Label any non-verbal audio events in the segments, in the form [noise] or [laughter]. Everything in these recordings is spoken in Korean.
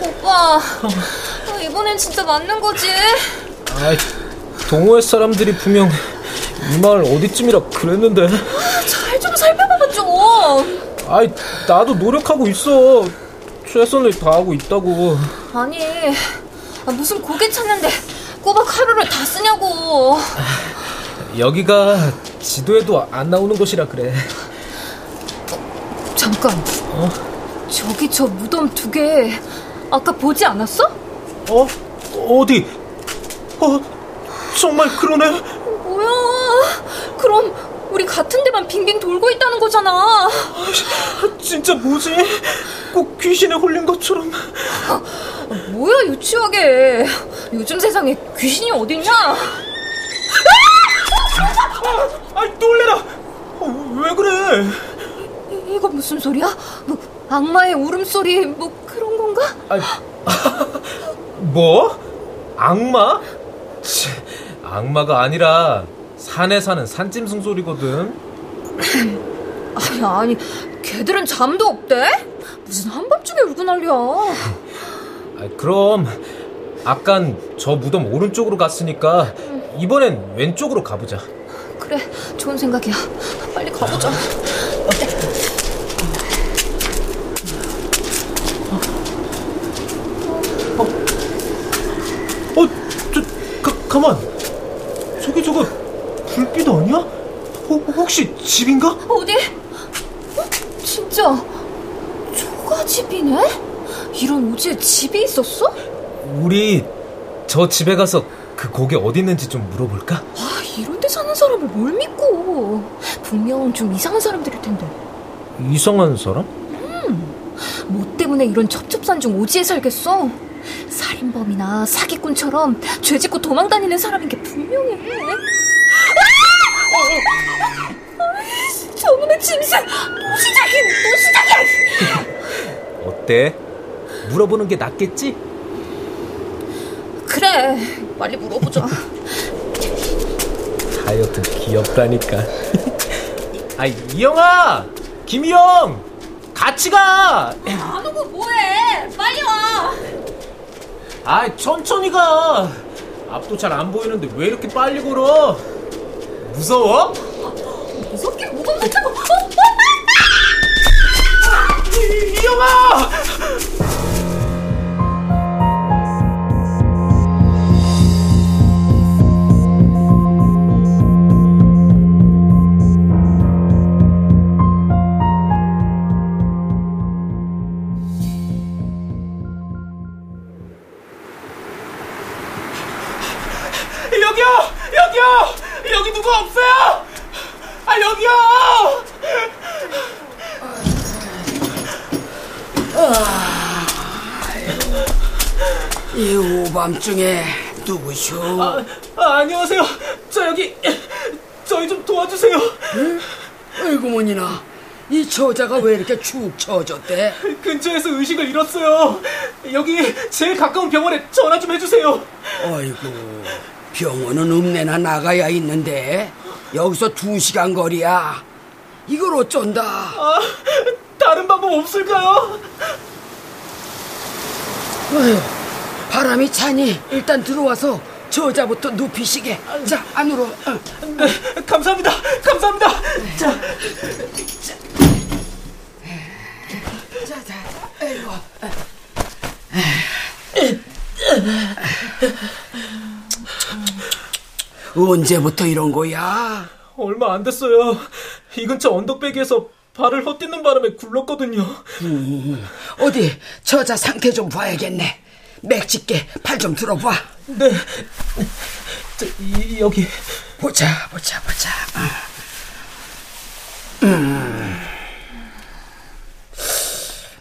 오빠, 이번엔 진짜 맞는 거지? 아, 동호회 사람들이 분명 이 마을 어디쯤이라 그랬는데. 잘 좀 살펴봐봐 좀. 아이, 나도 노력하고 있어. 최선을 다하고 있다고. 아니, 무슨 고개 찾는데 꼬박 하루를 다 쓰냐고. 여기가 지도에도 안 나오는 곳이라 그래. 어, 잠깐. 어? 저기 저 무덤 두 개 아까 보지 않았어? 어? 어디? 어? 정말 그러네? 뭐야? 그럼 우리 같은 데만 빙빙 돌고 있다는 거잖아. 진짜 뭐지? 꼭 귀신에 홀린 것처럼. 뭐야 유치하게. 요즘 세상에 귀신이 어딨냐? 아, 놀래라! 어, 왜 그래? 이, 이거 무슨 소리야? 뭐 악마의 울음소리 뭐 그런 건가? 아, [laughs] 뭐? 악마? 치, 악마가 아니라 산에 사는 산짐승 소리거든. [laughs] 아니, 아니, 걔들은 잠도 없대? 무슨 한밤중에 울고 난리야. 아, 그럼 아깐 저 무덤 오른쪽으로 갔으니까 이번엔 왼쪽으로 가보자. 그래, 좋은 생각이야. 빨리 가보자. 어, [laughs] 어, 저, 가, 가만. 저기 저거 불빛 아니야? 호, 혹시 집인가? 어디? 어? 진짜 초가 집이네? 이런 오지에 집이 있었어? 우리 저 집에 가서 그 고개 어디 있는지 좀 물어볼까? 아, 이런 데 사는 사람을 뭘 믿고. 분명 좀 이상한 사람들일 텐데. 이상한 사람? 음, 뭐 때문에 이런 첩첩산중 오지에 살겠어? 살인범이나 사기꾼처럼 죄 짓고 도망다니는 사람인 게 분명해. 저놈의 짐승! 또 시작이야! 또 시작이야! 어때? 물어보는 게 낫겠지? 그래, 빨리 물어보자. 하여튼 귀엽다니까. [laughs] 아, 이영아! 김이영! 같이 가! 안 오고 뭐해? 빨리 와! 아, 천천히 가! 앞도 잘 안 보이는데 왜 이렇게 빨리 걸어? 무서워? 뭐가 무섭다고! 어? 이영아! 누구 없어요? 아, 여기요! 이 오밤중에 누구쇼? 아, 아, 안녕하세요. 저 여기 저희 좀 도와주세요. 응? 아이고 뭐니나 이 처자가 왜 이렇게 축 처졌대? 근처에서 의식을 잃었어요. 여기 제일 가까운 병원에 전화 좀 해주세요. 아이고 병원은 읍내나 나가야 있는데 여기서 두 시간 거리야. 이걸 어쩐다. 아, 다른 방법 없을까요? 아휴, 바람이 차니 일단 들어와서 저자부터 눕히시게. 자, 안으로. 어. 네, 감사합니다. 감사합니다. 자, 자, 자, 아이고. 언제부터 이런 거야? 얼마 안 됐어요. 이 근처 언덕배기에서 발을 헛디는 바람에 굴렀거든요. 음, 어디 저자 상태 좀 봐야겠네. 맥집게 팔 좀 들어봐. 네. 저, 이, 여기. 보자, 보자, 보자. 음.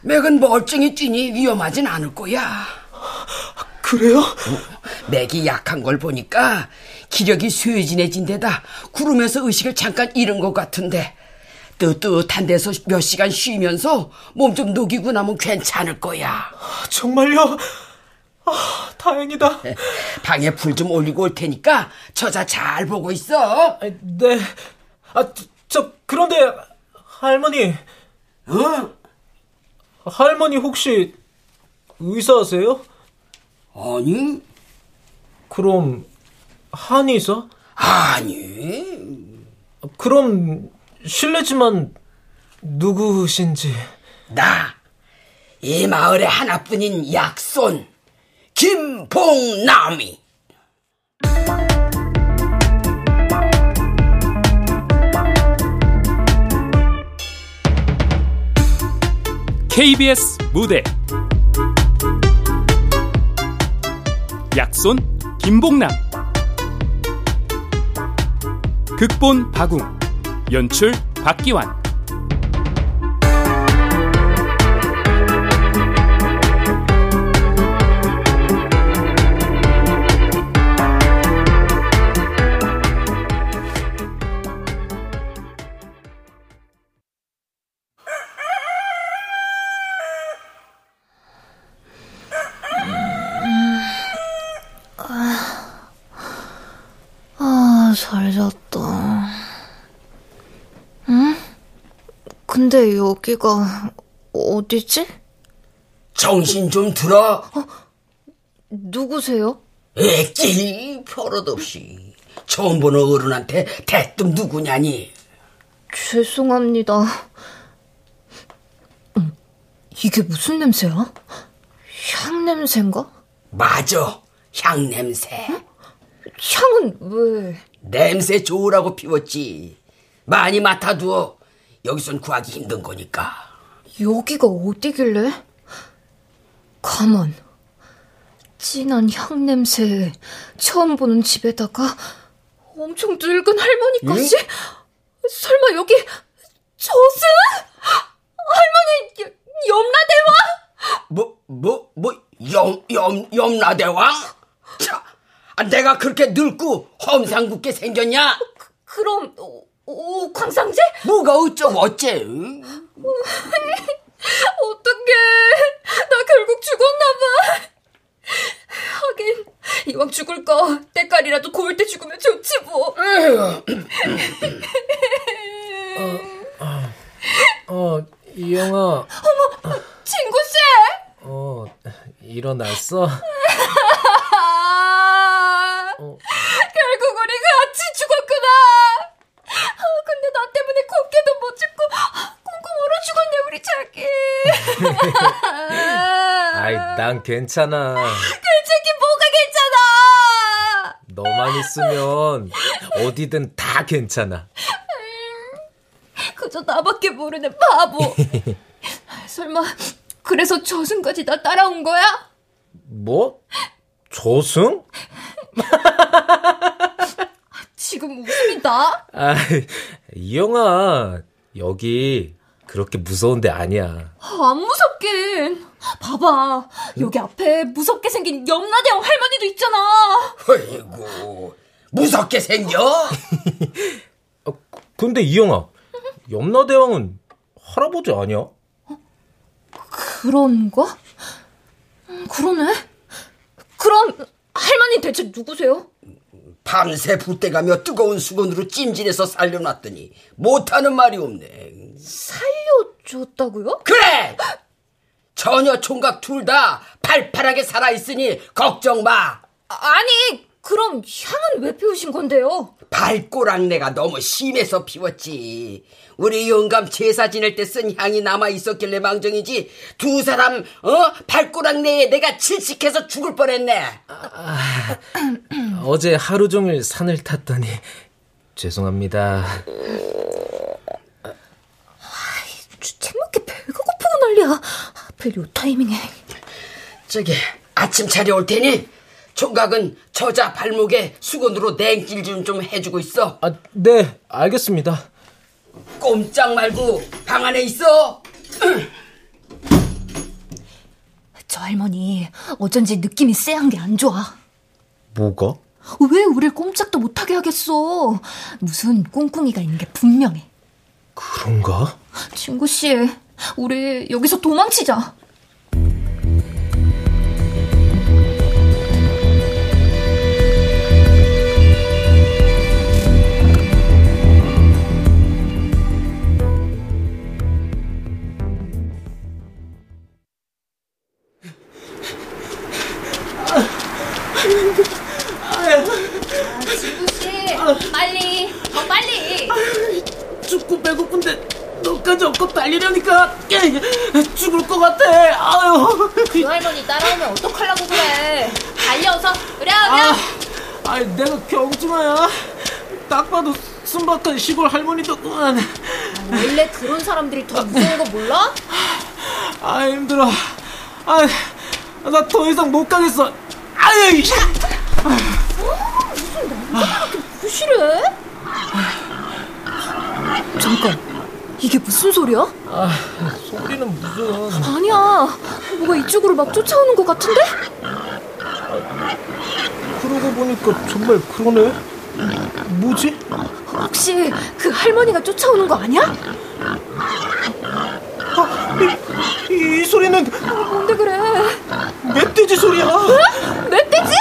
맥은 멀쩡히 뛰니 위험하진 않을 거야. 그래요? 맥이 약한 걸 보니까 기력이 쇠진해진 데다 구르면서 의식을 잠깐 잃은 것 같은데 뜨뜻한 데서 몇 시간 쉬면서 몸 좀 녹이고 나면 괜찮을 거야. 정말요? 아, 다행이다. [laughs] 방에 불 좀 올리고 올 테니까 저자 잘 보고 있어. 네. 아, 저, 저 그런데 할머니. 어? 할머니 혹시 의사세요? 아니, 그럼 한의사? 아니. 그럼 실례지만 누구신지 나, 이 마을의 하나뿐인 약손, 김봉남이. KBS 무대 약손 김봉남. 극본 박웅. 연출 박기환 아, 잘 잤다. 응? 근데 여기가 어디지? 정신 좀 들어. 누구세요? 애끼 버릇없이. 처음 보는 어른한테 대뜸 누구냐니. 죄송합니다. 음, 이게 무슨 냄새야? 향 냄새인가? 맞아. 향 냄새. 향은 왜? 냄새 좋으라고 피웠지. 많이 맡아두어. 여기선 구하기 힘든 거니까. 여기가 어디길래? 가만. 진한 향 냄새. 처음 보는 집에다가 엄청 늙은 할머니까지? 설마 여기 저승? 할머니 여- 염라대왕? 뭐, 뭐, 뭐, 염, 염, 염라대왕? 자, 아, 내가 그렇게 늙고 험상궂게 생겼냐? 그럼 오, 오 광상제? 뭐가 어쩌고 어째? 응? 어떡해. 나 결국 죽었나봐. 하긴, 이왕 죽을 거, 때깔이라도 고울 때 죽으면 좋지 뭐. 어 이영아 친구씨! 어 일어났어? [laughs] 아, 어. 결국 우리 같이 죽었구나. 아, 근데 나 때문에 곱게도 못 죽고, 꽁꽁 얼어 죽었네, 우리 자기. [laughs] 아이 난 괜찮아 솔직히 뭐가 괜찮아! 너만 있으면 어디든 다 괜찮아 그저 나밖에 모르는 바보. [laughs] 설마, 그래서 저승까지 나 따라온 거야? 뭐? 저승? 지금 웃음이 나? 아 [laughs] 이영아 여기 그렇게 무서운 데 아니야 안 무섭긴. 봐봐. 여기 앞에 무섭게 생긴 염라대왕 할머니도 있잖아. 어이구, 무섭게 생겨? 아, [laughs] 근데 이영아 염라대왕은 할아버지 아니야? 그런가? 음, 그러네. 그럼 할머니 대체 누구세요? 밤새 붓대가며 뜨거운 수건으로 찜질해서 살려놨더니 못하는 말이 없네. 살려줬다고요? 그래! 전혀 총각 둘 다 팔팔하게 살아있으니 걱정 마. 아니, 그럼 향은 왜 피우신 건데요? 발꼬락내가 너무 심해서 피웠지. 우리 영감 제사 지낼 때 쓴 향이 남아 있었길래 망정이지. 두 사람 어 발꼬락내에 내가 질식해서 죽을 뻔했네. 어제 하루 종일 산을 탔더니 죄송합니다 주책 먹게 배가 고프고 난리야. 하필 요 타이밍에. 저기 아침 차려 올 테니 총각은 저자 발목에 수건으로 냉길 좀 좀 해주고 있어. 아 네 알겠습니다 꼼짝 말고 방 안에 있어. [clears throat] 저 할머니, 어쩐지 느낌이 쎄한 게 안 좋아. 뭐가? 왜 우릴 꼼짝도 못하게 하겠어? 무슨 꿍꿍이가 있는 게 분명해. 그런가? 친구씨, 우리 여기서 도망치자. 딱 봐도 순박한 시골 할머니더구만. 원래 그런 사람들이 더 무서운 거 몰라? 아 힘들어. 아, 나 더 이상 못 가겠어. 아유. 부실해? 잠깐, 이게 무슨 소리야? 아, 소리는 무슨. 아니야, 뭐가 이쪽으로 막 쫓아오는 것 같은데? 그러고 보니까 정말 그러네. 뭐지? 혹시 그 할머니가 쫓아오는 거 아니야? 아, 이, 이, 이 소리는 뭔데 그래? 멧돼지 소리야. 멧돼지? 멧돼지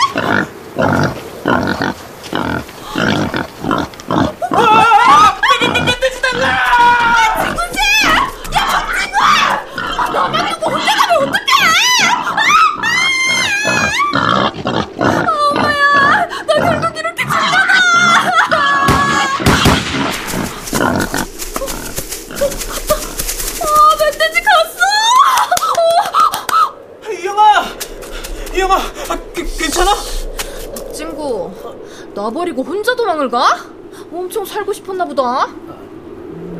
보다.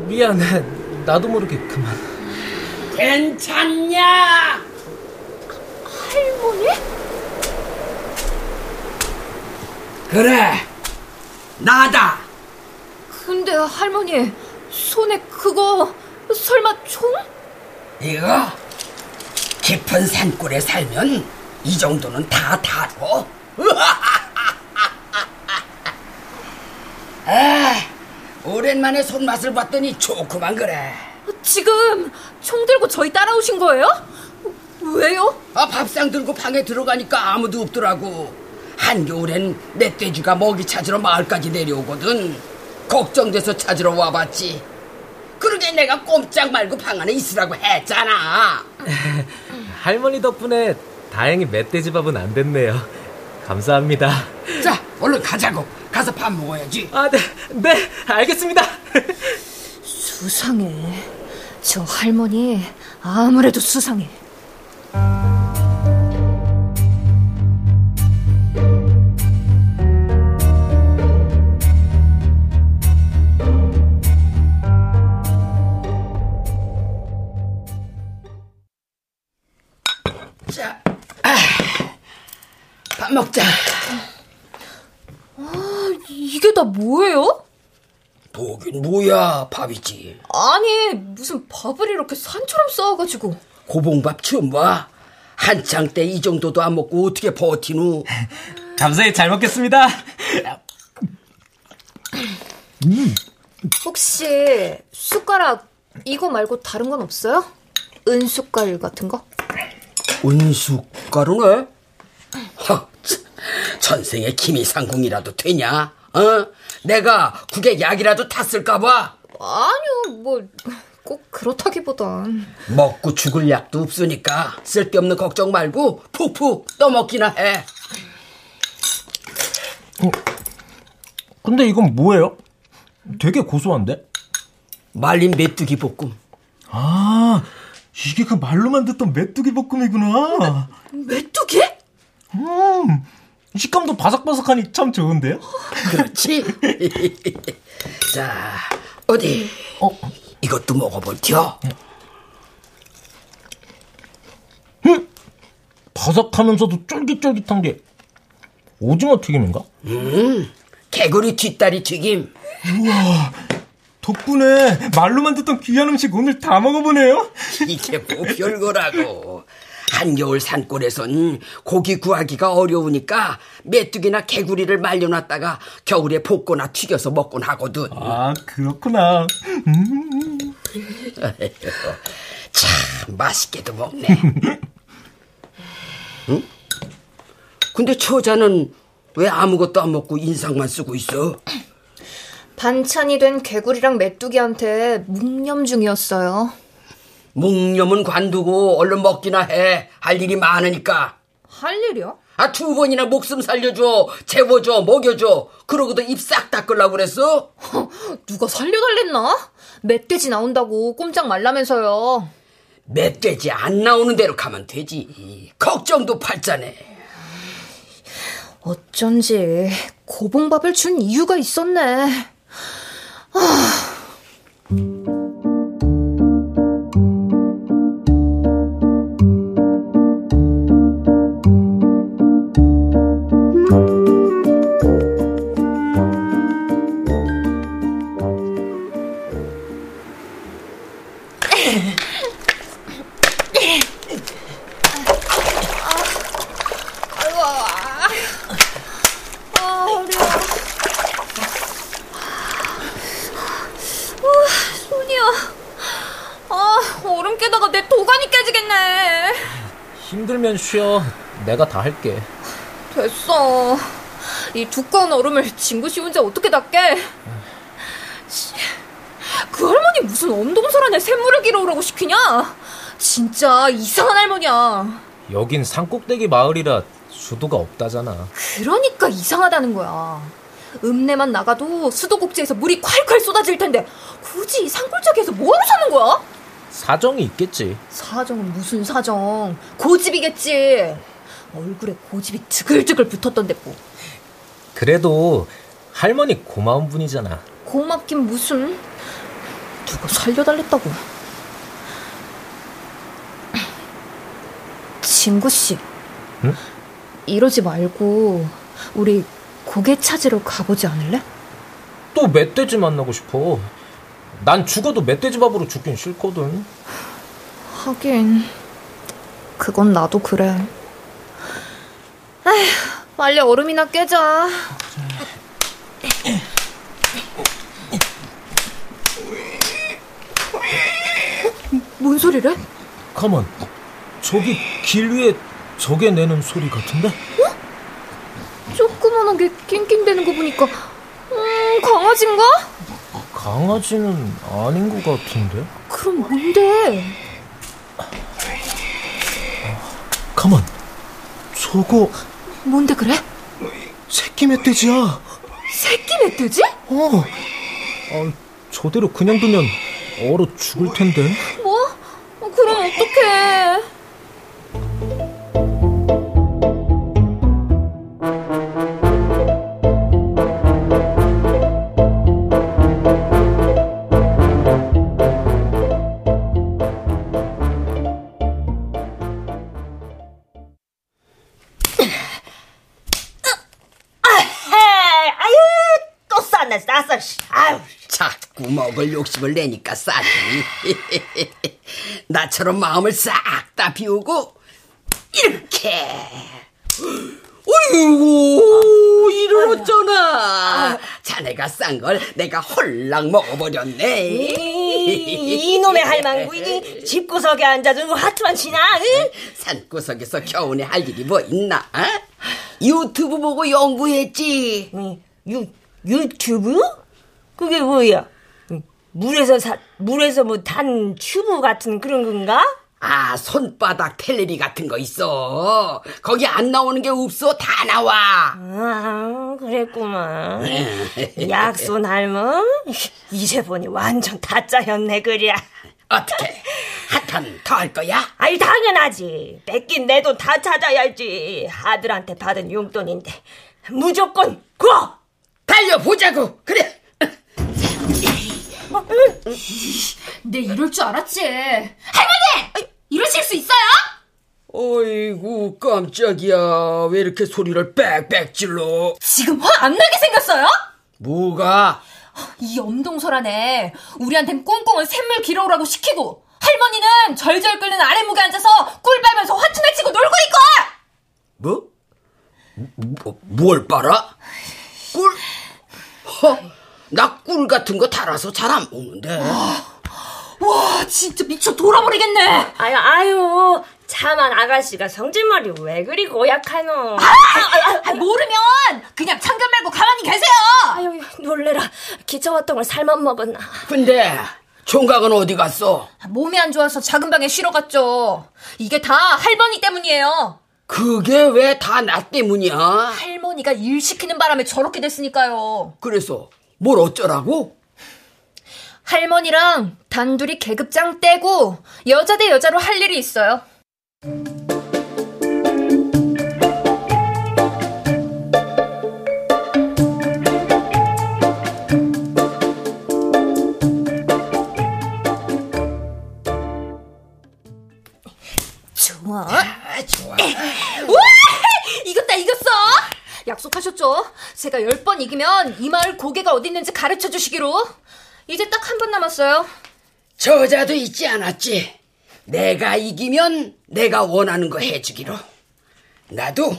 미안해. 나도 모르게 그만. 괜찮냐? 할머니? 그래, 나다. 근데 할머니, 손에 그거 설마 총? 이거 깊은 산골에 살면 이 정도는 다 다뤄. 아, 오랜 만에 손맛을 봤더니 좋구만 그래. 지금 총 들고 저희 따라오신 거예요? 왜요? 아, 밥상 들고 방에 들어가니까 아무도 없더라고. 한겨울엔 멧돼지가 먹이 찾으러 마을까지 내려오거든. 걱정돼서 찾으러 와봤지. 그러게 내가 꼼짝 말고 방 안에 있으라고 했잖아. [laughs] 할머니 덕분에 다행히 멧돼지 밥은 안 됐네요. 감사합니다. 자, 얼른 가자고. 가서 밥 먹어야지. 아, 네, 네, 알겠습니다. 수상해. 저 할머니 아무래도 수상해. 자, 아, 밥 먹자. 이게 다 뭐예요? 보긴 뭐야, 밥이지. 아니 무슨 밥을 이렇게 산처럼 쌓아가지고 고봉밥 처음 봐. 한창 때 이 정도도 안 먹고 어떻게 버티누? [laughs] 감사히 잘 먹겠습니다. 혹시 숟가락 이거 말고 다른 건 없어요? 은숟갈 같은 거? 은숟가루네? 허, 참, 전생에 기미상궁이라도 되냐? 어? 내가 국에 약이라도 탔을까봐 아니요 뭐 꼭 그렇다기보단 먹고 죽을 약도 없으니까 쓸데없는 걱정 말고 푹푹 떠먹기나 해. 근데 이건 뭐예요? 되게 고소한데? 말린 메뚜기 볶음. 아, 이게 그 말로만 듣던 메뚜기 볶음이구나. 메뚜기? 음, 식감도 바삭바삭하니 참 좋은데요? 그렇지? [laughs] 자, 어디? 어, 이것도 먹어볼텨. 바삭하면서도 쫄깃쫄깃한 게 오징어 튀김인가? 개구리 뒷다리 튀김. 덕분에 말로만 듣던 귀한 음식 오늘 다 먹어보네요. 이게 뭐 별거라고. 한겨울 산골에선 고기 구하기가 어려우니까 메뚜기나 개구리를 말려놨다가 겨울에 볶거나 튀겨서 먹곤 하거든. 아, 그렇구나. [laughs] 참 맛있게도 먹네. [laughs] 응? 근데 처자는 왜 아무것도 안 먹고 인상만 쓰고 있어? 반찬이 된 개구리랑 메뚜기한테 묵념 중이었어요 묵념은 관두고 얼른 먹기나 해. 할 일이 많으니까. 할 일이요? 아, 두 번이나 목숨 살려줘, 재워줘, 먹여줘. 그러고도 입 싹 닦으려고 그랬어? 누가 살려달랬나? 멧돼지 나온다고 꼼짝 말라면서요. 멧돼지 안 나오는 대로 가면 되지. 걱정도 팔자네. 어쩐지 고봉밥을 준 이유가 있었네. 이 두꺼운 얼음을 진구씨 혼자 어떻게 닦게? 그 할머니 무슨 엄동설 안에 샘물을 길어오라고 시키냐? 진짜 이상한 할머니야. 여긴 산꼭대기 마을이라 수도가 없다잖아. 그러니까 이상하다는 거야. 읍내만 나가도 수도꼭지에서 물이 콸콸 쏟아질 텐데 굳이 산골짜기에서 뭐하러 사는 거야? 사정이 있겠지. 사정은 무슨 사정? 고집이겠지. 얼굴에 고집이 드글드글 붙었던데 뭐. 그래도 할머니 고마운 분이잖아. 고맙긴 무슨. 누가 살려달랬다고. 진구 씨. 응? 이러지 말고 우리 고개 찾으러 가보지 않을래? 또 멧돼지 만나고 싶어. 난 죽어도 멧돼지 밥으로 죽긴 싫거든. 하긴 그건 나도 그래. 에휴, 빨리 얼음이나 깨자. 뭔 소리래? 가만, 저기 길 위에 저게 내는 소리 같은데? 어? 조그만한 게 낑낑대는 거 보니까 음, 강아지인가? 강아지는 아닌 것 같은데? 그럼 뭔데? 가만, 저거 뭔데 그래? 새끼 멧돼지야. 새끼 멧돼지? 어. 아, 저대로 그냥 두면 얼어 죽을 텐데. 뭐? 어, 그럼 어떡해? 먹을 욕심을 내니까 싸지. [laughs] 나처럼 마음을 싹 다 비우고 이렇게. 어이구 이를 어쩌나 자네가 싼 걸 내가 홀랑 먹어버렸네 이, 놈의 할망구 집구석에 앉아서 하트만 치나 응? 산구석에서 겨우내 할 일이 뭐 있나 어? 유튜브 보고 연구했지 유, 유튜브? 그게 뭐야 물에서 사, 물에서 뭐 단 튜브 같은 그런 건가? 아, 손바닥 텔레비 같은 거 있어. 거기 안 나오는 게 없어. 다 나와. 아, 그랬구만. 약손 할멈? 이제 보니 완전 다짜였네, 그랴. 어떻게? 한판더할 거야? 아이, 당연하지. 뺏긴 내 돈 다 찾아야지. 아들한테 받은 용돈인데. 무조건 고! 달려보자고. 그래. 내 이럴 줄 알았지. 할머니! 이러실 수 있어요? 어이구 깜짝이야. 왜 이렇게 소리를 빽빽 질러? 지금 화 안 나게 생겼어요? 뭐가? 이 엄동설 안에 우리한텐 꽁꽁을 샘물 길어오라고 시키고 할머니는 절절 끓는 아랫목에 앉아서 꿀 빨면서 화투나 치고 놀고 있고! 뭐? 뭐, 뭘 빨아? 꿀? 허, 나꿀 같은 거 달아서 잘 안 먹는데. [gasps] 와, 진짜 미쳐 돌아버리겠네. 아유, 아유, 차만 아가씨가 성질머리 왜 그리 고약하노? 아, 아, 아, 모르면 그냥 참견 말고 가만히 계세요. 아유, 놀래라. 기차 왔던 걸 살만 먹었나. 근데 총각은 어디 갔어? 몸이 안 좋아서 작은 방에 쉬러 갔죠. 이게 다 할머니 때문이에요. 그게 왜 다 나 때문이야? 할머니가 일 시키는 바람에 저렇게 됐으니까요. 그래서 뭘 어쩌라고? 할머니랑 단둘이 계급장 떼고 여자 대 여자로 할 일이 있어요. 제가 열 번 이기면 이 마을 고개가 어디 있는지 가르쳐 주시기로. 이제 딱 한 번 남았어요. 저자도 있지 않았지? 내가 이기면 내가 원하는 거 해주기로. 나도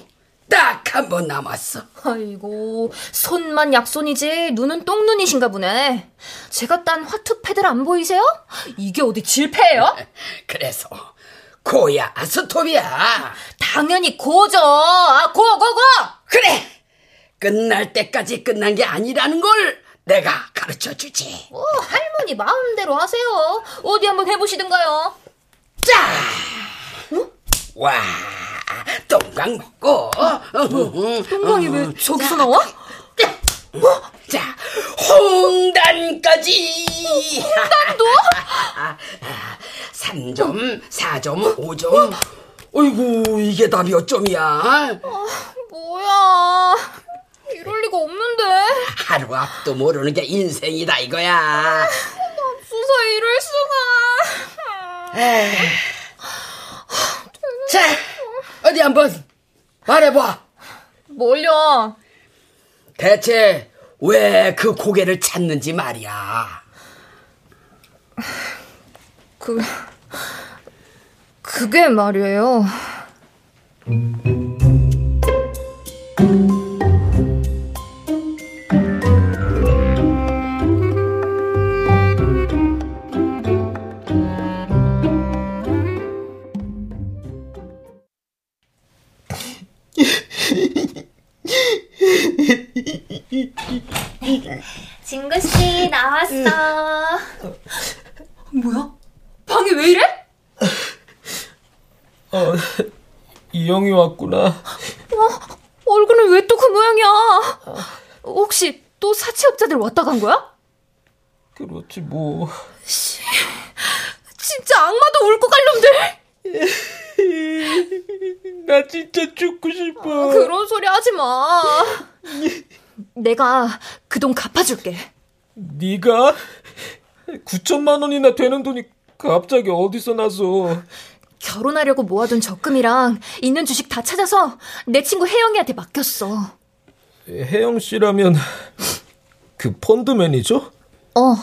딱 한 번 남았어. 아이고, 손만 약손이지 눈은 똥눈이신가 보네. 제가 딴 화투 패들 안 보이세요? 이게 어디 질패예요? [laughs] 그래서 고야 스톱이야. 당연히 고죠. 아, 고, 고, 고! 그래. 끝날 때까지 끝난 게 아니라는 걸 내가 가르쳐 주지. 어, 할머니 마음대로 하세요. 어디 한번 해보시든가요. 자, 와, 똥강 먹고. 똥강이 왜 저기서 나와? 자, 홍단까지. 홍단도? 3점, 4점, 5점. 어이구, 이게 다몇 점이야? 뭐야. 이럴 리가 없는데. 하루 앞도 모르는 게 인생이다, 이거야. 수사 이럴 수가. 자, 어디 한번 말해봐. 뭘요? 대체 왜 그 고개를 찾는지 말이야. 그, 그게 말이에요. 왔어. 뭐야? 방이 왜 이래? 어, 이영이 왔구나. 얼굴은 왜 또 그 모양이야? 혹시 또 사채업자들 왔다 간 거야? 그렇지 뭐. 진짜 악마도 울고 갈 놈들! 나 진짜 죽고 싶어. 그런 소리 하지 마. 내가 그 돈 갚아줄게. 네가 9천만 원이나 되는 돈이 갑자기 어디서 나서? 결혼하려고 모아둔 적금이랑 있는 주식 다 찾아서 내 친구 혜영이한테 맡겼어. 혜영 씨라면 그 펀드 매니저? 어.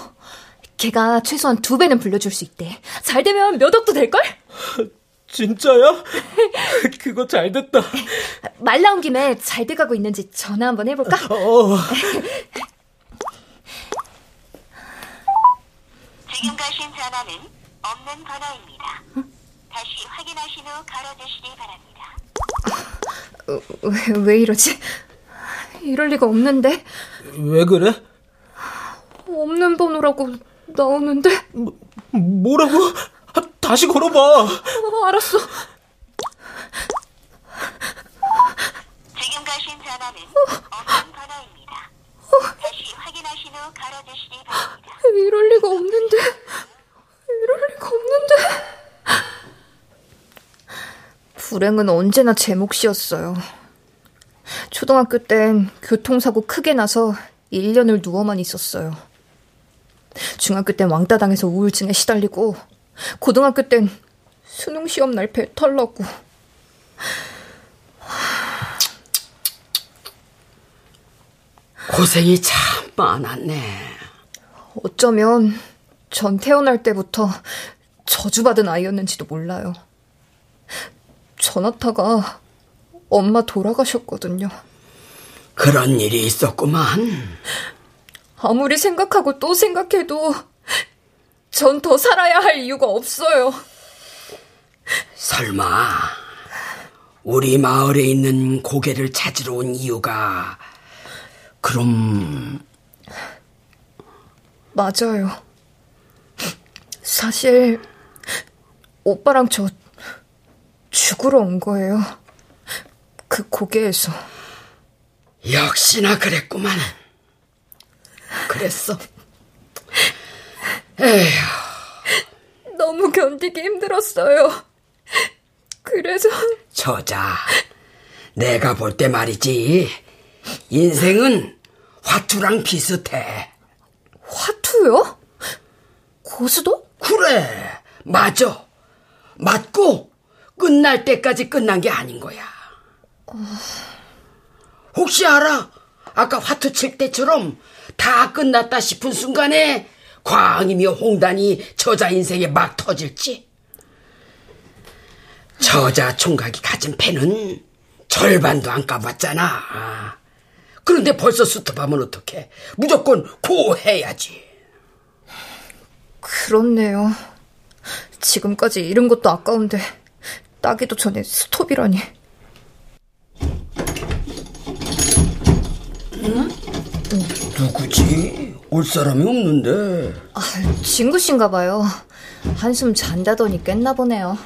걔가 최소한 두 배는 불려줄 수 있대. 잘 되면 몇 억도 될걸? 진짜야? 그거 잘 됐다. 말 나온 김에 잘 돼가고 있는지 전화 한번 해볼까? 어. [laughs] 지금 가신 전화는 없는 번호입니다. 다시 확인하신 후 걸어주시기 바랍니다. 왜, 왜 이러지? 이럴 리가 없는데. 왜 그래? 없는 번호라고 나오는데. 뭐라고? 아, 다시 걸어봐. 어, 알았어. 지금 가신 전화는 없는 번호입니다. 다시 확인하신 후 걸어주시기 바랍니다. [gasps] 이럴 리가 없는데. 이럴 리가 없는데. 불행은 언제나 제 몫이었어요. 초등학교 땐 교통사고 크게 나서 1년을 누워만 있었어요. 중학교 땐 왕따 당해서 우울증에 시달리고, 고등학교 땐 수능 시험 날 배탈 나고. 고생이 참 많았네. 어쩌면 전 태어날 때부터 저주받은 아이였는지도 몰라요. 전화타가 엄마 돌아가셨거든요. 그런 일이 있었구만. 아무리 생각하고 또 생각해도 전 더 살아야 할 이유가 없어요. 설마 우리 마을에 있는 고개를 찾으러 온 이유가 그럼 맞아요. 사실 오빠랑 저 죽으러 온 거예요. 그 고개에서. 역시나 그랬구만. 그랬어. 에휴. 너무 견디기 힘들었어요. 그래서. 저자, 내가 볼 때 말이지. 인생은 화투랑 비슷해. 화투요? 고수도? 그래, 맞아. 맞고 끝날 때까지 끝난 게 아닌 거야. 혹시 알아? 아까 화투 칠 때처럼 다 끝났다 싶은 순간에 광이며 홍단이 저자 인생에 막 터질지? 저자 총각이 가진 패는 절반도 안 까봤잖아. 그런데 벌써 스톱하면 어떡해? 무조건 고해야지. 그렇네요. 지금까지 잃은 것도 아까운데 따기도 전에 스톱이라니. 응? 누구지? 올 사람이 없는데. 아, 진구씨인가 봐요. 한숨 잔다더니 깼나 보네요.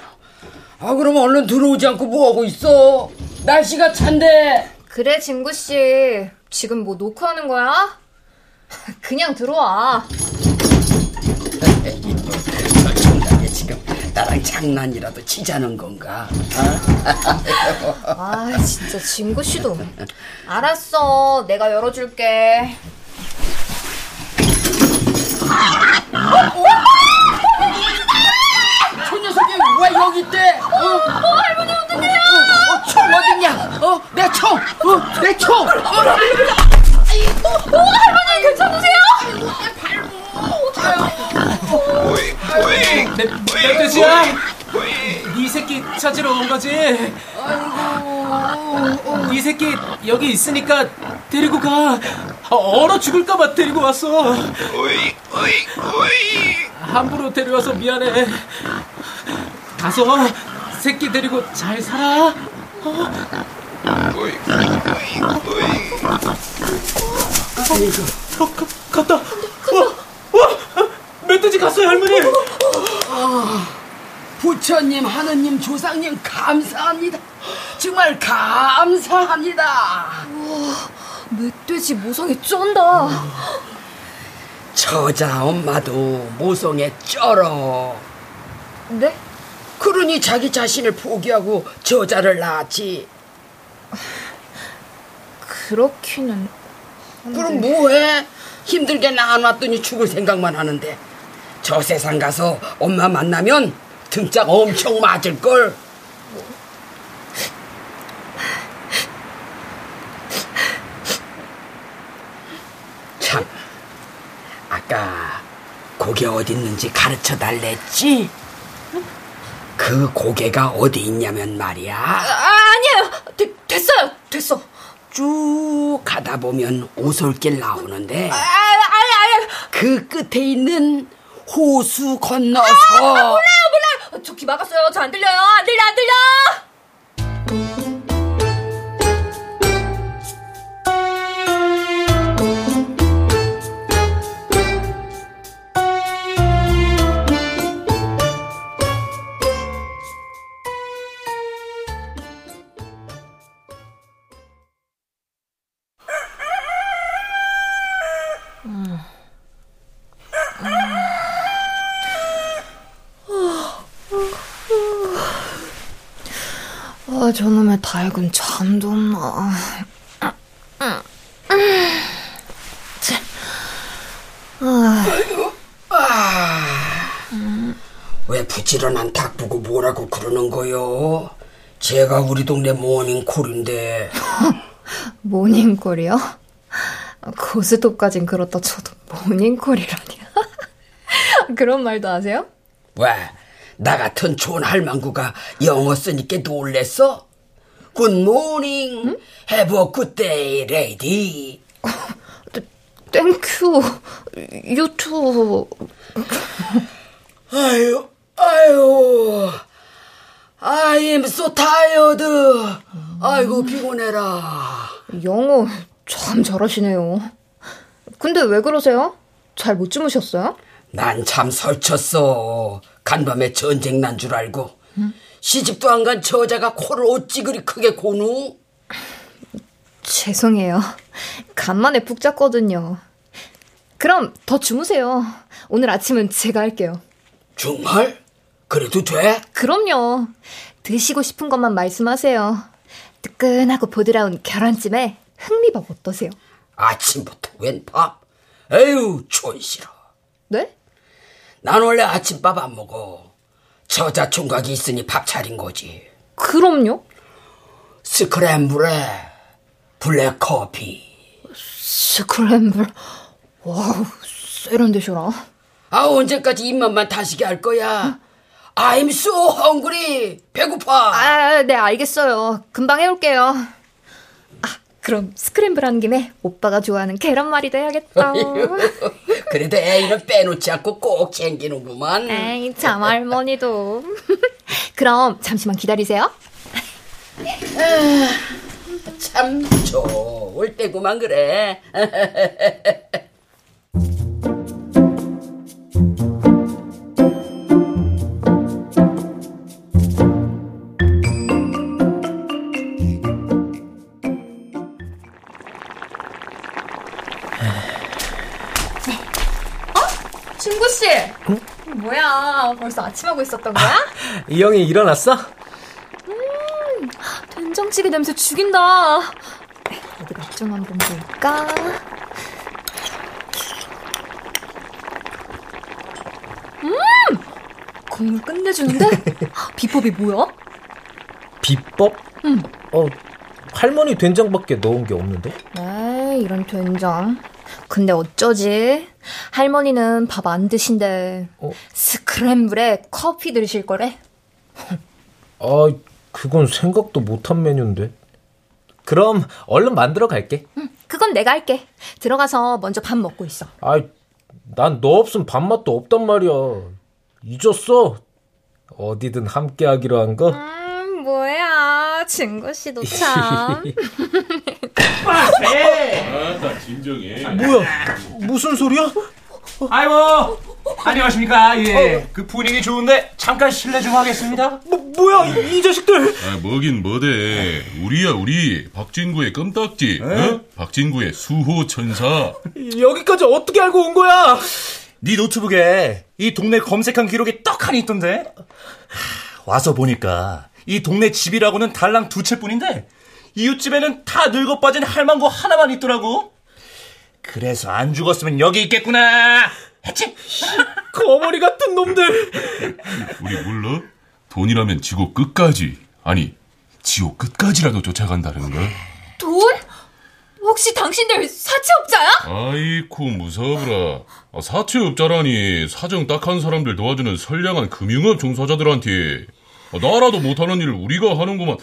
아, 그럼 얼른 들어오지 않고 뭐하고 있어? 날씨가 찬데. 그래, 진구씨. 지금 뭐 노크하는 거야? 그냥 들어와. 지금 나랑 장난이라도 치자는 건가? 아, 진짜 진구 씨도. 알았어. 내가 열어줄게. 저 녀석이 왜 여기 있대? 어? 어, 어떡해요? 어, 어, 총 어딨냐? 어, 내 총! 어, 내 총! 어, 오, 할머니 괜찮으세요? 내, 내 돼지야! 네 새끼 찾으러 온 거지? 네 새끼 여기 있으니까 데리고 가. 어, 얼어 죽을까봐 데리고 왔어. 함부로 데려와서 미안해. 가서 새끼 데리고 잘 살아. 어, 가, 갔다. 와, 와, 멧돼지 갔어요, 할머니. 부처님, 하느님, 조상님 감사합니다. 정말 감사합니다. 멧돼지 모성이 쩐다. 저자 엄마도 모성에 쩔어. 네? 그러니 자기 자신을 포기하고 저자를 낳았지. 그렇기는. 그럼 뭐해? 힘들게 낳아놨더니 죽을 생각만 하는데. 저 세상 가서 엄마 만나면 등짝 엄청 맞을걸. 참, 아까 고개 어디 있는지 가르쳐 달랬지? 그 고개가 어디 있냐면 말이야. 아, 아니에요. 되, 됐어요. 됐어. 쭉 가다 보면 오솔길 나오는데 아, 아니, 아니. 그 끝에 있는 호수 건너서 아, 몰라요, 몰라요. 저귀 막았어요. 저 안 들려요. 안 들려, 안 들려. 저놈의 닭은 잠도 없나. 왜 부지런한 닭 보고 뭐라고 그러는 거요? 제가 우리 동네 모닝콜인데 [laughs] 모닝콜이요? 고스톱까진 그렇다 쳐도 모닝콜이라니. [laughs] 그런 말도 아세요? 왜? 나 같은 좋은 할망구가 영어 쓰니까 놀랬어? Good morning, have a good day, lady. Thank you. You too. 아유, 아유, I am so tired. 아이고, 피곤해라. 영어 참 잘하시네요. 근데 왜 그러세요? 잘 못 주무셨어요? 난 참 설쳤어. 간밤에 전쟁 난 줄 알고. 시집도 안 간 저자가 코를 어찌 그리 크게 고누? 죄송해요. 간만에 푹 잤거든요. 그럼 더 주무세요. 오늘 아침은 제가 할게요. 정말? 그래도 돼? 그럼요. 드시고 싶은 것만 말씀하세요. 뜨끈하고 보드라운 계란찜에 흑미밥 어떠세요? 아침부터 웬 밥? 에휴, 촌스러. 네? 난 원래 아침밥 안 먹어. 저자 총각이 있으니 밥 차린 거지. 그럼요. scramble에 블랙 커피. Scramble. Wow, 세련되셔라. 아, 언제까지 입맛만 다시게 할 거야? I'm so hungry. 배고파. 아, 네, 알겠어요. 금방 해올게요. 아, 그럼 스크램블 하는 김에 오빠가 좋아하는 계란말이도 해야겠다. [laughs] 그래도 애인은 빼놓지 않고 꼭 챙기는구만. 에이, 참, 할머니도. [laughs] 그럼 잠시만 기다리세요. 참 좋을 때구만 그래. [laughs] 아침하고 있었던 거야? [laughs] 이 형이 일어났어? 된장찌개 냄새 죽인다. 어디 맛좀 한번 볼까? 음! 국물 끝내주는데? [laughs] 비법이 뭐야? 비법? 응. 어, 할머니 된장밖에 넣은 게 없는데? 에이, 이런 된장. 근데 어쩌지? 할머니는 밥 안 드신대. 어? 스크램블에 커피 드실 거래? 아, 그건 생각도 못한 메뉴인데. 그럼 얼른 만들어 갈게. 응, 그건 내가 할게. 들어가서 먼저 밥 먹고 있어. 아이, 난 너 없으면 밥맛도 없단 말이야. 잊었어? 어디든 함께 하기로 한 거? 음, 뭐야. 증거씨도 [laughs] 참. 아따 진정해. 뭐야? 무슨 소리야? 아이고 안녕하십니까 예. 그 분위기 좋은데 잠깐 실례 좀 하겠습니다. 뭐, 뭐야, 이, 이 자식들! 아, 뭐긴 뭐대. 우리야 우리 박진구의 껌딱지. 어? 박진구의 수호 천사. 여기까지 어떻게 알고 온 거야? 네 노트북에 이 동네 검색한 기록이 떡하니 있던데. 하, 와서 보니까 이 동네 집이라고는 달랑 두 채뿐인데 이웃집에는 다 늙어 빠진 할망구 하나만 있더라고. 그래서 안 죽었으면 여기 있겠구나. 했지? 거머리 같은 놈들! 우리 몰라? 돈이라면 지옥 끝까지. 아니 지옥 끝까지라도 쫓아간다는 거야. 돈? 혹시 당신들 사채업자야? 아이쿠 무서워라. 아, 사채업자라니 사정 딱한 사람들 도와주는 선량한 금융업 종사자들한테 아, 나라도 못하는 일을 우리가 하는구만.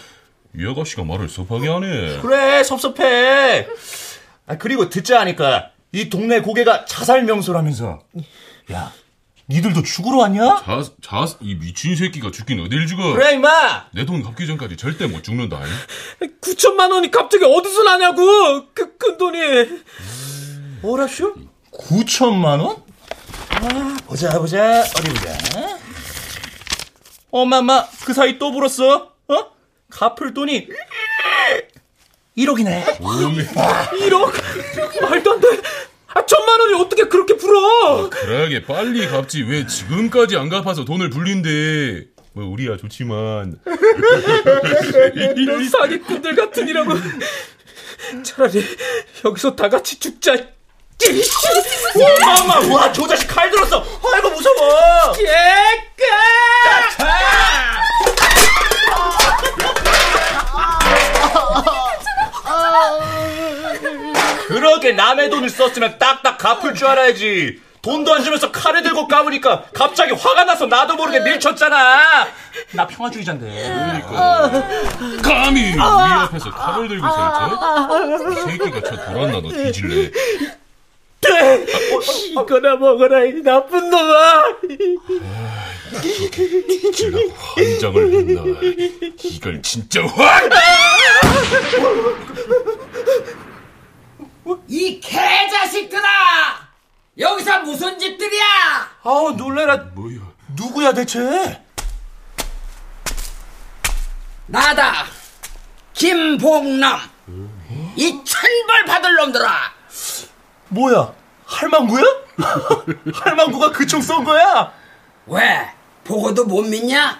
이 아가씨가 말을 섭하게 하네. 그래 섭섭해. 아, 그리고 듣자 하니까 이 동네 고개가 자살 명소라면서. 야, 니들도 죽으러 왔냐? 자, 자, 이 미친 새끼가 죽긴 어딜 죽어. 그래 임마. 내 돈 갚기 전까지 절대 못 죽는다. 9천만 원이 갑자기 어디서 나냐고! 그 큰 돈이! 뭐라쇼? 9천만 원? 아, 보자 보자 어디 보자. 엄마마 그 사이 또 불었어? 어? 갚을 돈이 1억이네. 오메. 1억? 말도 안 돼! 아, 천만 원이 어떻게 그렇게 불어! 그러게 빨리 갚지 왜 지금까지 안 갚아서 돈을 불린대. 뭐 우리야 좋지만. 이런 사기꾼들 같은 이라고. 차라리 여기서 다 같이 죽자. 엄마 와 저 자식 칼 들었어. 아이고 무서워. 깨까! 그렇게 남의 돈을 썼으면 딱딱 갚을 줄 알아야지. 돈도 안 주면서 칼을 들고 까부니까 갑자기 화가 나서 나도 모르게 밀쳤잖아. 나 평화주의자인데. 감히 우리 앞에서 칼을 들고 설쳐? 새끼가 저 돌았나 너 뒤질래. 이거나 먹어라, 이 나쁜 놈아! 제가 환장을 했나. 이걸 진짜 환! 이 개자식들아! 여기서 무슨 짓들이야? 아우 놀래라. 뭐야? 누구야 대체? 나다. 김봉남. 이 천벌 받을 놈들아! 뭐야? 할망구야? [laughs] 할망구가 그 총 쏜 거야? 왜? 보고도 못 믿냐?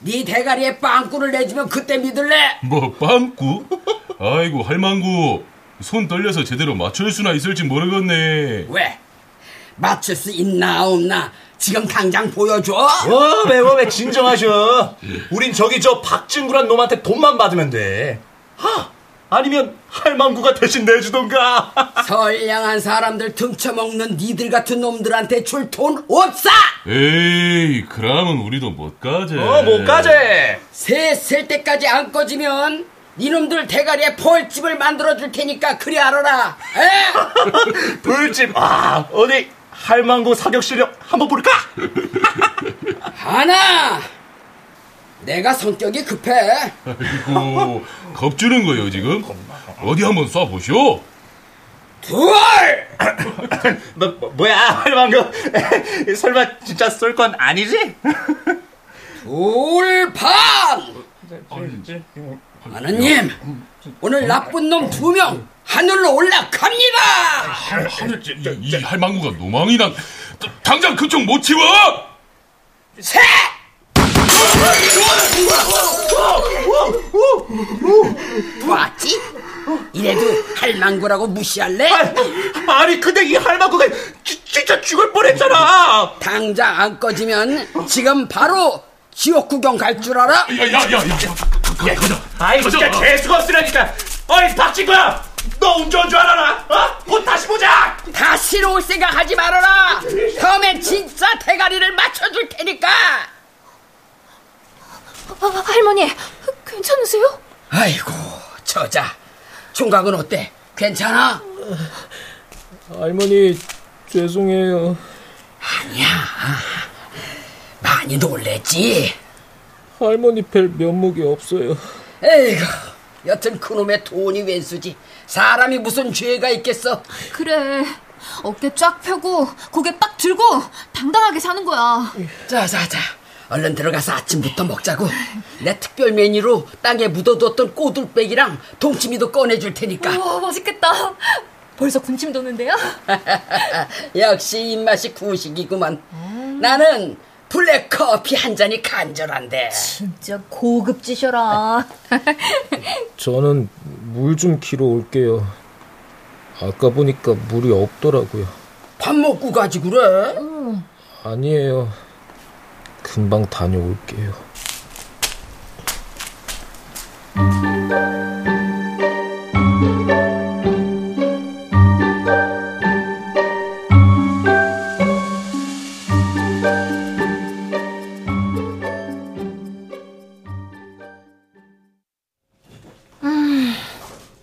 네 대가리에 빵꾸를 내주면 그때 믿을래? 뭐 빵꾸? 아이고 할망구 손 떨려서 제대로 맞출 수나 있을지 모르겠네. 왜? 맞출 수 있나 없나? 지금 당장 보여줘. 어, 매워매 진정하셔. 우린 저기 저 박진구란 놈한테 돈만 받으면 돼. 하! 아니면 할망구가 대신 내주던가. [laughs] 선량한 사람들 등쳐먹는 니들 같은 놈들한테 줄 돈 없어! 에이 그러면 우리도 못 가재. 어, 못 가재. 새쓸 때까지 안 꺼지면 니놈들 대가리에 벌집을 만들어 줄 테니까 그리 알아라. 에? [laughs] 불집. 아, 어디 할망구 사격 실력 한번 볼까? 하나. 내가 성격이 급해. 아이고 겁주는 거예요 지금? 어디 한번 쏴보시오. 둘. [laughs] 뭐, 뭐, 뭐야, 할망구. [laughs] 설마 진짜 쏠 건 아니지? 둘 반. 하느님, 오늘 나쁜 놈 두 명 하늘로 올라갑니다. 이 할망구가 노망이란 당장 그쪽 못 치워! 셋. 봤지? 이래도 할망구라고 무시할래? 아 니, 근데 이 할망구가 지, 진짜 죽을 뻔했잖아. 당장 안 꺼지면 지금 바로 지옥 구경 갈 줄 알아? 야야야야 야, 아이, 진짜 재수가 없으라니까. 어이, 박진구야! 너 운전 줄 알아라? 어? 곧 다시 보자! 다시로 올 생각 하지 말아라! 다음엔 진짜 대가리를 맞춰줄 테니까! 아, 할머니, 괜찮으세요? 아이고, 저자. 총각은 어때? 괜찮아? 할머니 죄송해요. 아니야. 많이 놀랬지? 할머니 뵐 면목이 없어요. 에이구, 여튼 그놈의 돈이 웬수지. 사람이 무슨 죄가 있겠어? 그래. 어깨 쫙 펴고 고개 빡 들고 당당하게 사는 거야. 자, 자, 자. 얼른 들어가서 아침부터 먹자고. 내 특별 메뉴로 땅에 묻어뒀던 꼬들빼기랑 동치미도 꺼내줄 테니까. 와, 맛있겠다. 벌써 군침 도는데요? [laughs] 역시 입맛이 구식이구만. 나는 블랙 커피 한 잔이 간절한데. 진짜 고급지셔라. [laughs] 저는 물좀 키러 올게요. 아까 보니까 물이 없더라고요. 밥 먹고 가지 그래? 아니에요. 금방 다녀올게요.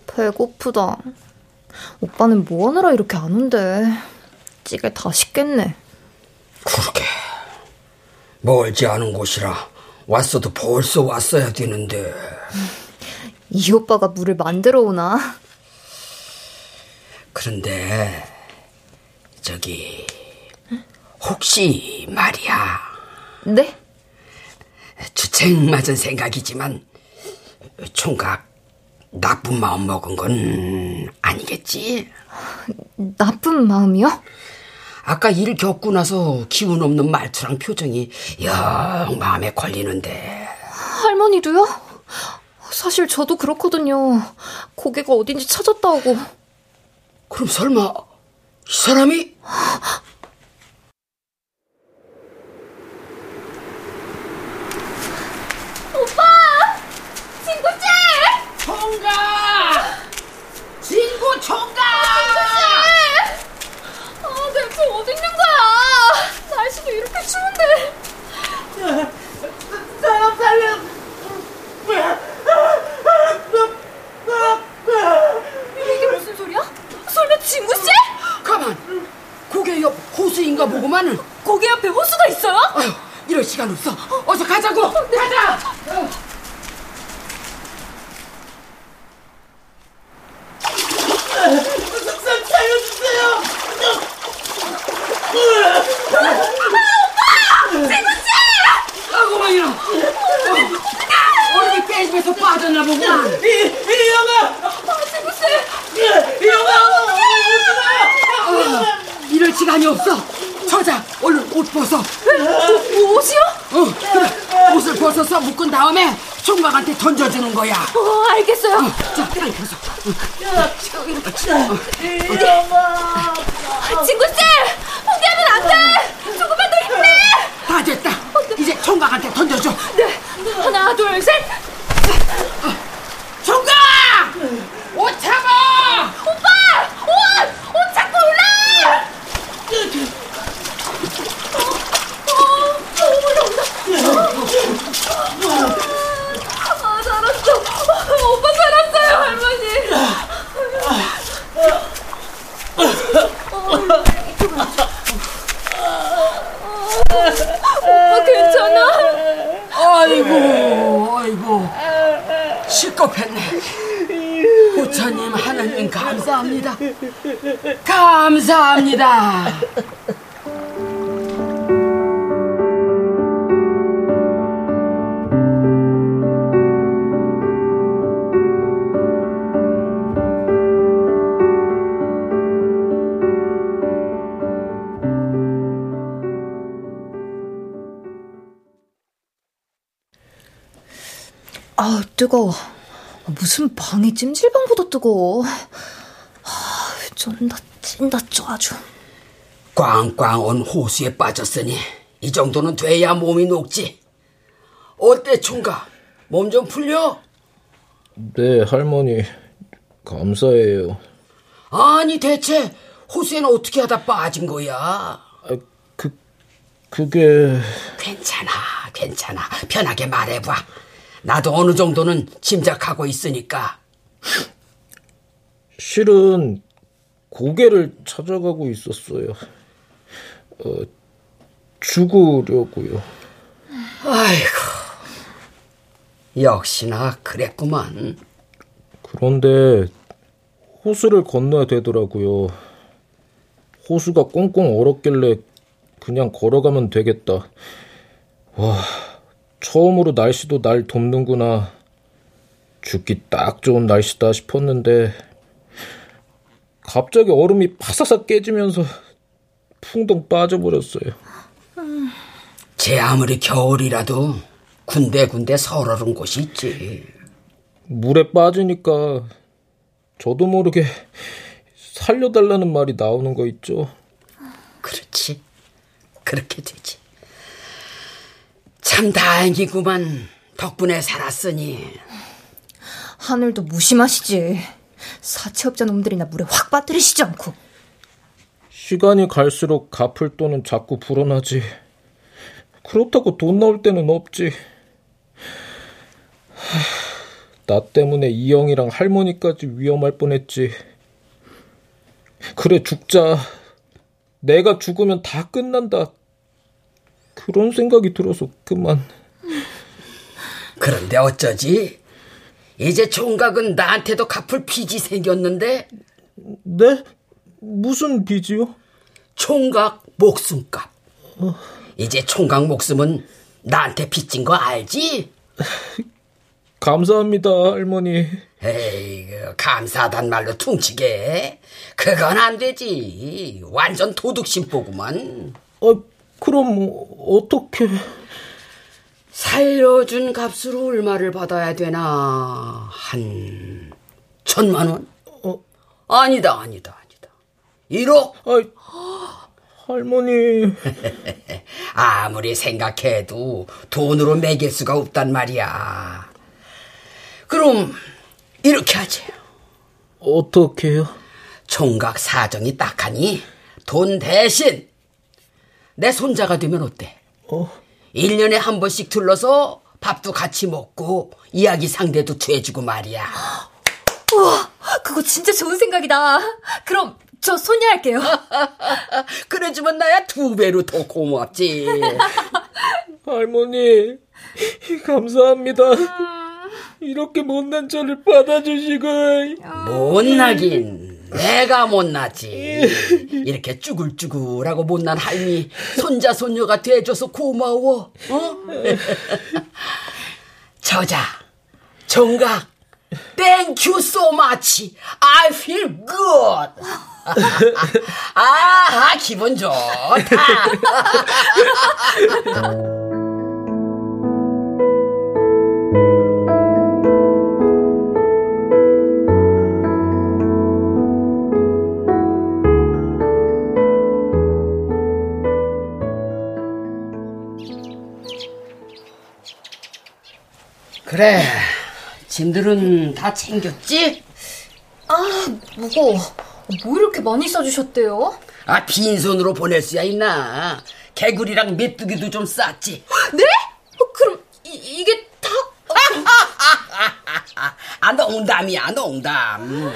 배고프다. 오빠는 뭐 하느라 이렇게 안 온대. 찌개 다 식겠네. 그러게. 멀지 않은 곳이라 왔어도 벌써 왔어야 되는데. 이 오빠가 물을 만들어 오나? 그런데 저기 혹시 말이야. 네? 주책 맞은 생각이지만 총각 나쁜 마음 먹은 건 아니겠지? 나쁜 마음이요? 아까 일 겪고 나서 기운 없는 말투랑 표정이 영 마음에 걸리는데 할머니도요? 사실 저도 그렇거든요. 고개가 어딘지 찾았다 오고. 그럼 설마 이 사람이 오빠! 친구째! 총각! 친구 총각! 아, 대체 어디 있는 거야? 날씨도 이렇게 추운데. 사람 살려! 이게 무슨 소리야? 설마 친구씨? 가만 고개 옆 호수인가 보구만 고개 옆에 호수가 있어요? 아휴 이럴 시간 없어 어서 가자고 가자 게임에서 빠져나보고. 이, 이 영아! 무슨 무슨? 이 영아! 어, 이럴 시간이 없어. 저자, 얼른 옷 벗어. 오, 뭐, 옷이요? 어, 그래. 옷을 벗어서 묶은 다음에 총각한테 던져주는 거야. 어, 알겠어요. 어, 자, 빨리 벗어. 어, 이 영아! 어. 친구들! 포기하면 안 돼! 조금만 더 힘내! 다 됐다. 네. 이제 총각한테 던져줘. 네. 하나, 둘, 셋! 총각! 옷 잡아! 오빠! 옷! 옷 잡고 올라! 아, 살았어. 오빠 살았어요, 할머니. 오빠 괜찮아? 아이고, 아이고. 실컷했네. 부처님, 하나님 감사합니다. 감사합니다. 아, 뜨거워. 무슨 방이 찜질방보다 뜨거워. 아, 쩐다, 찐다, 쪄 아주. 꽝꽝 온 호수에 빠졌으니 이 정도는 돼야 몸이 녹지. 어때 총각? 몸 좀 풀려? 네, 할머니. 감사해요. 아니 대체 호수에는 어떻게 하다 빠진 거야? 아, 그, 그게... 괜찮아, 괜찮아. 편하게 말해봐. 나도 어느 정도는 짐작하고 있으니까. 실은 고개를 찾아가고 있었어요. 어, 죽으려고요. 아이고, 역시나 그랬구만. 그런데 호수를 건너야 되더라고요. 호수가 꽁꽁 얼었길래 그냥 걸어가면 되겠다. 와, 처음으로 날씨도 날 돕는구나. 죽기 딱 좋은 날씨다 싶었는데 갑자기 얼음이 파사삭 깨지면서 풍덩 빠져버렸어요. 제 아무리 겨울이라도 군데군데 설얼은 곳이 있지. 물에 빠지니까 저도 모르게 살려달라는 말이 나오는 거 있죠. 그렇지. 그렇게 되지. 참 다행이구만. 덕분에 살았으니. 하늘도 무심하시지. 사채업자 놈들이나 물에 확 빠뜨리시지 않고. 시간이 갈수록 갚을 돈은 자꾸 불어나지. 그렇다고 돈 나올 때는 없지. 나 때문에 이영이랑 할머니까지 위험할 뻔했지. 그래 죽자. 내가 죽으면 다 끝난다. 그런 생각이 들어서 그만. 그런데 어쩌지? 이제 총각은 나한테도 갚을 빚이 생겼는데? 네? 무슨 빚이요? 총각 목숨값. 어. 이제 총각 목숨은 나한테 빚진 거 알지? 감사합니다, 할머니. 에이, 감사하단 말로 퉁치게. 그건 안 되지. 완전 도둑심 보구만. 어, 그럼 어떻게... 살려준 값으로 얼마를 받아야 되나? 한 천만 원? 어? 아니다, 아니다, 아니다. 1억? 아, 할머니. [laughs] 아무리 생각해도 돈으로 매길 수가 없단 말이야. 그럼 이렇게 하지. 어떻게요? 총각 사정이 딱하니 돈 대신 내 손자가 되면 어때? 어? 1년에 한 번씩 들러서 밥도 같이 먹고 이야기 상대도 돼주고 말이야. 우와, 그거 진짜 좋은 생각이다. 그럼 저 손녀 할게요. [laughs] 그래주면 나야 두 배로 더 고맙지. [laughs] 할머니, 감사합니다. 이렇게 못난 저를 받아주시고. 못나긴. 내가 못났지. 이렇게 쭈글쭈글하고 못난 할미 손자 손녀가 돼줘서 고마워. 어? [laughs] 저자 정각 Thank you so. I feel good. [laughs] 아, 기분 좋다. [laughs] 그래, 짐들은 다 챙겼지? 아, 무거워. 뭐 이렇게 많이 싸주셨대요? 아, 빈손으로 보낼 수야 있나? 개구리랑 메뚜기도 좀 쌌지. 네? 어, 그럼 이, 이게 다? 어, 아, 농담이야, 농담.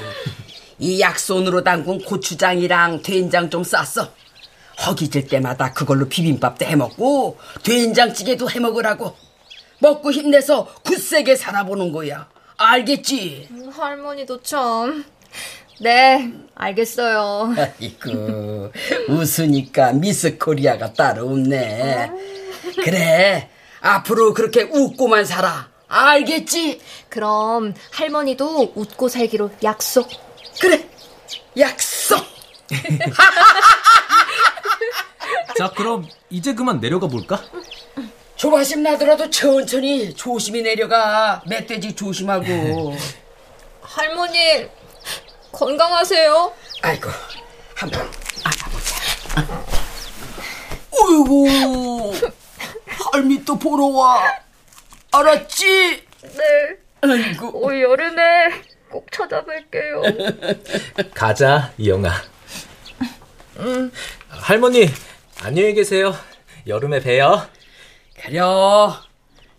이 약손으로 담근 고추장이랑 된장 좀 쌌어. 허기질 때마다 그걸로 비빔밥도 해먹고 된장찌개도 해먹으라고. 먹고 힘내서 굳세게 살아보는 거야. 알겠지? 음, 할머니도 참. 네, 알겠어요. 아이고, 웃으니까 미스 코리아가 따로 없네. 그래, 앞으로 그렇게 웃고만 살아. 알겠지? 그럼 할머니도 웃고 살기로 약속. 그래, 약속! [laughs] 자, 그럼 이제 그만 내려가 볼까? 조바심 나더라도 천천히 조심히 내려가. 멧돼지 조심하고. 할머니, 건강하세요. 아이고, 한번 안아보자. 어이구, 할미 또 보러 와. 알았지? 네. 아이고. 올 여름에 꼭 찾아뵐게요. 가자, 이영아. 음. 할머니, 안녕히 계세요. 여름에 봬요. 그려.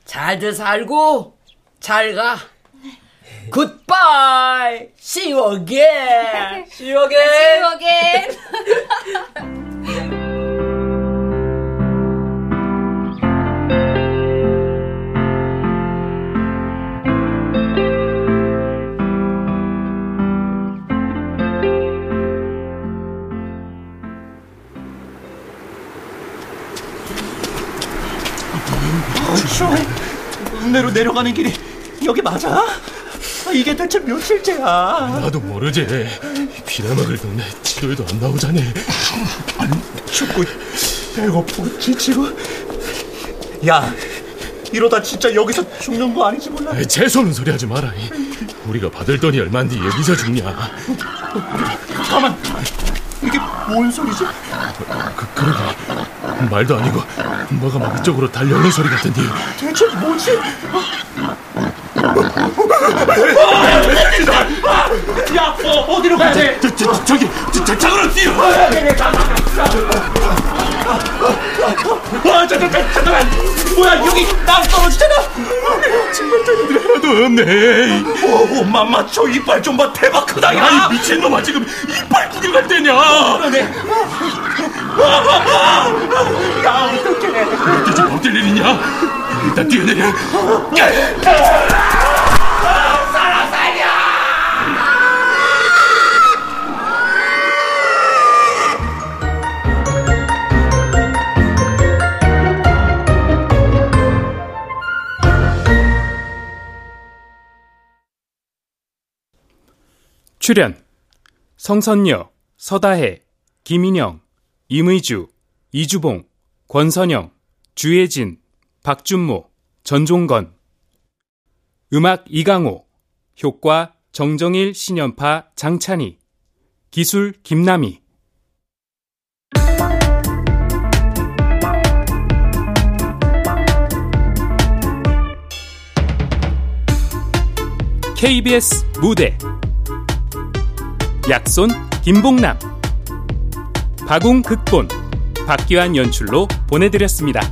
잘들 살고, 잘 가. 굿바이. See you again. See you again. See you again. 추워. 읍내로 내려가는 길이 여기 맞아? 이게 대체 며칠째야? 나도 모르지. 비나 먹을 동네 치료에도 안 나오자네. 춥고 배고프고 지치고. 야, 이러다 진짜 여기서 죽는 거 아니지 몰라? 재수없는 소리 하지 마라. 우리가 받을 돈이 얼만데 여기서 죽냐? 잠깐만, 이게 뭔 소리지? 그, 그러게 말도 아니고 뭐가 막 이쪽으로 달려오는 소리 같은데 대체 뭐지? 야, 어, 어디로 가야 돼? 저, 저, 저 기 저, 저, 저으로 뛰어 아, 저, 저, 저, 잠깐만. 뭐야, 여기 땅 떨어지잖아. 정말 자기들 하나도 없네 오, 맘마, 저 이빨 좀 봐. 대박 크다, 야. 아니 미친놈아 지금 이빨 구경할 때냐 그러네. 야, 어떡해. 대체 어딜 일이냐 일단 뛰어내려 출연 성선녀, 서다혜, 김인영, 임의주, 이주봉, 권선영, 주혜진, 박준모, 전종건. 음악 이강호 효과 정정일 신연파 장찬희 기술 김남희. KBS 무대. 약손 김봉남 박웅 극본 박기환 연출로 보내드렸습니다.